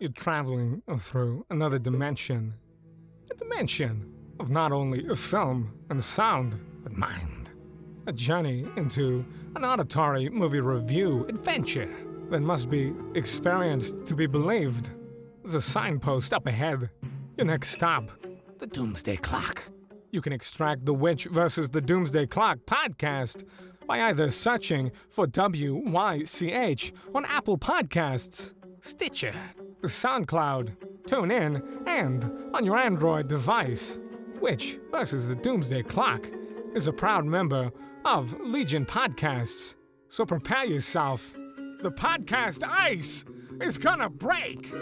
You're traveling through another dimension. A dimension of not only film and sound, but mind. A journey into an auditory movie review adventure that must be experienced to be believed. There's a signpost up ahead. Your next stop, the Doomsday Clock. You can extract the Witch versus the Doomsday Clock podcast by either searching for WYCH on Apple Podcasts, Stitcher, SoundCloud, TuneIn, and on your Android device. which, versus the Doomsday Clock is a proud member of Legion Podcasts. So prepare yourself. The podcast ice is gonna break.